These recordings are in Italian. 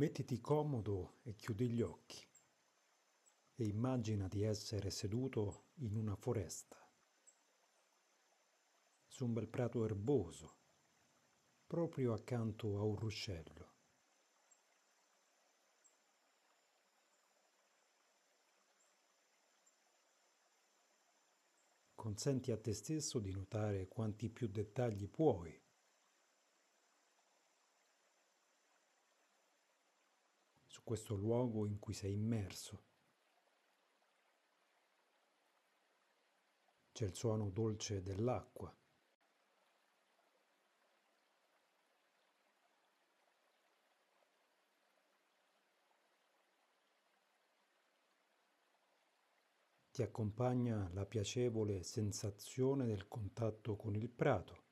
Mettiti comodo e chiudi gli occhi e immagina di essere seduto in una foresta, su un bel prato erboso, proprio accanto a un ruscello. Consenti a te stesso di notare quanti più dettagli puoi su questo luogo in cui sei immerso. C'è il suono dolce dell'acqua. Ti accompagna la piacevole sensazione del contatto con il prato.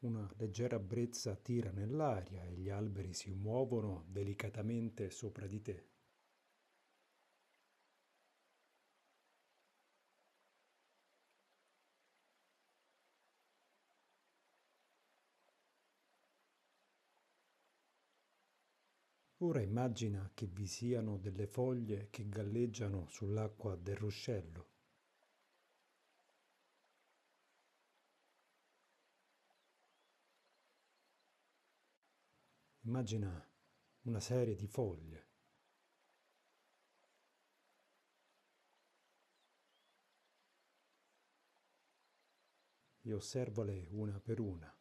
Una leggera brezza tira nell'aria e gli alberi si muovono delicatamente sopra di te. Ora immagina che vi siano delle foglie che galleggiano sull'acqua del ruscello. Immagina una serie di foglie. E osservale una per una.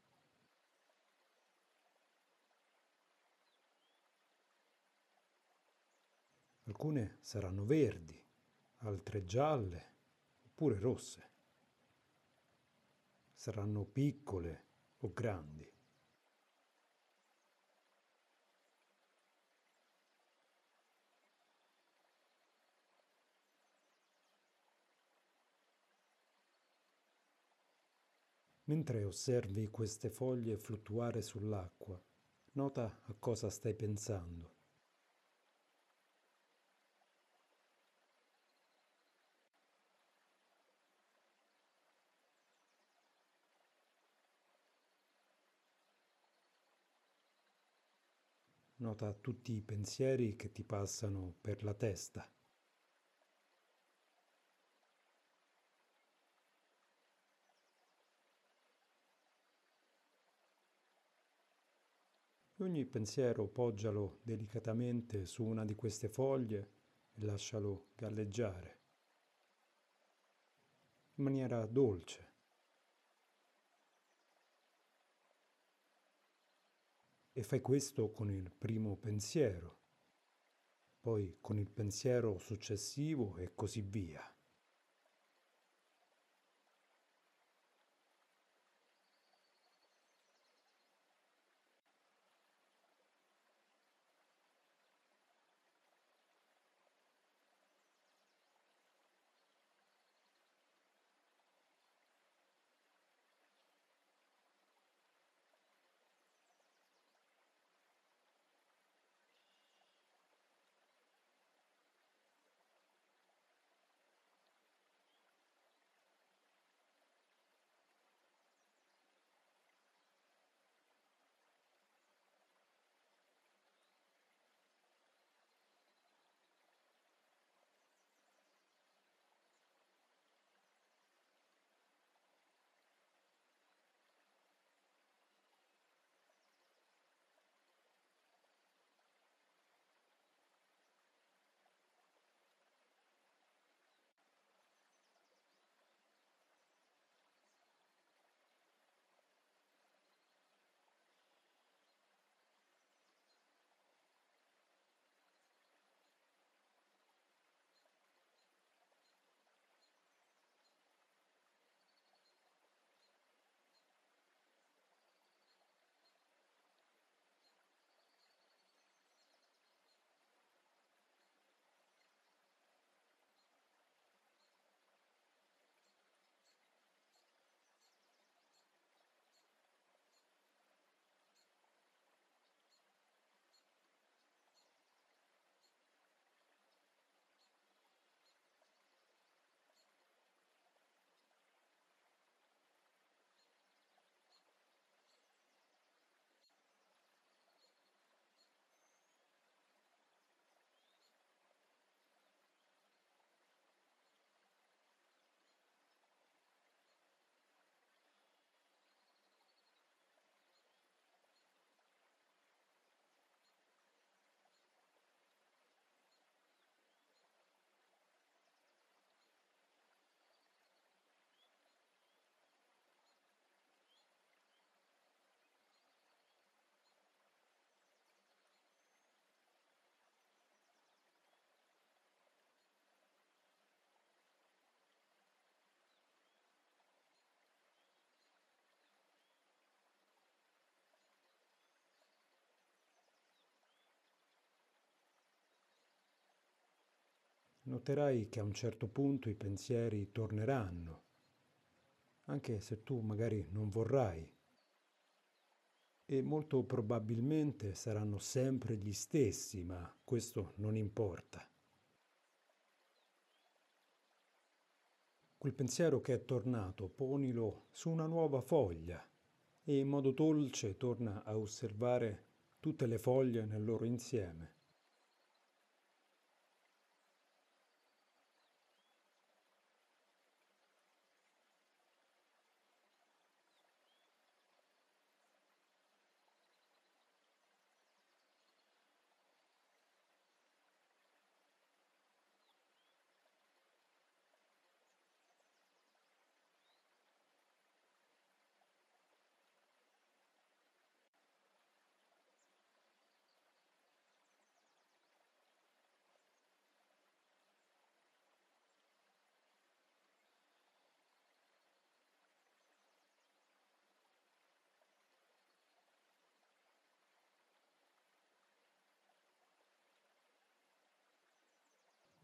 Alcune saranno verdi, altre gialle oppure rosse. Saranno piccole o grandi. Mentre osservi queste foglie fluttuare sull'acqua, nota a cosa stai pensando. Nota tutti i pensieri che ti passano per la testa. Ogni pensiero poggialo delicatamente su una di queste foglie e lascialo galleggiare in maniera dolce. E fai questo con il primo pensiero, poi con il pensiero successivo e così via. Noterai che a un certo punto i pensieri torneranno, anche se tu magari non vorrai, e molto probabilmente saranno sempre gli stessi, ma questo non importa. Quel pensiero che è tornato, ponilo su una nuova foglia e in modo dolce torna a osservare tutte le foglie nel loro insieme.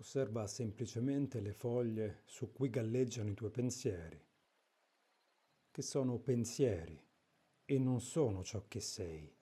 Osserva semplicemente le foglie su cui galleggiano i tuoi pensieri, che sono pensieri e non sono ciò che sei.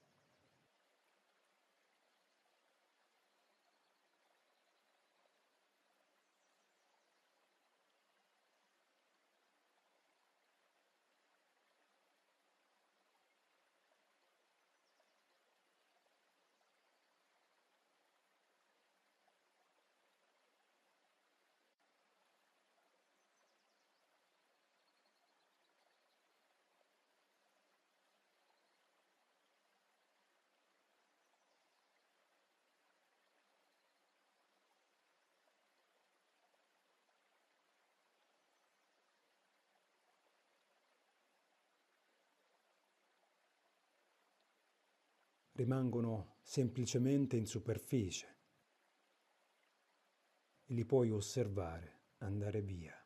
Rimangono semplicemente in superficie e li puoi osservare andare via.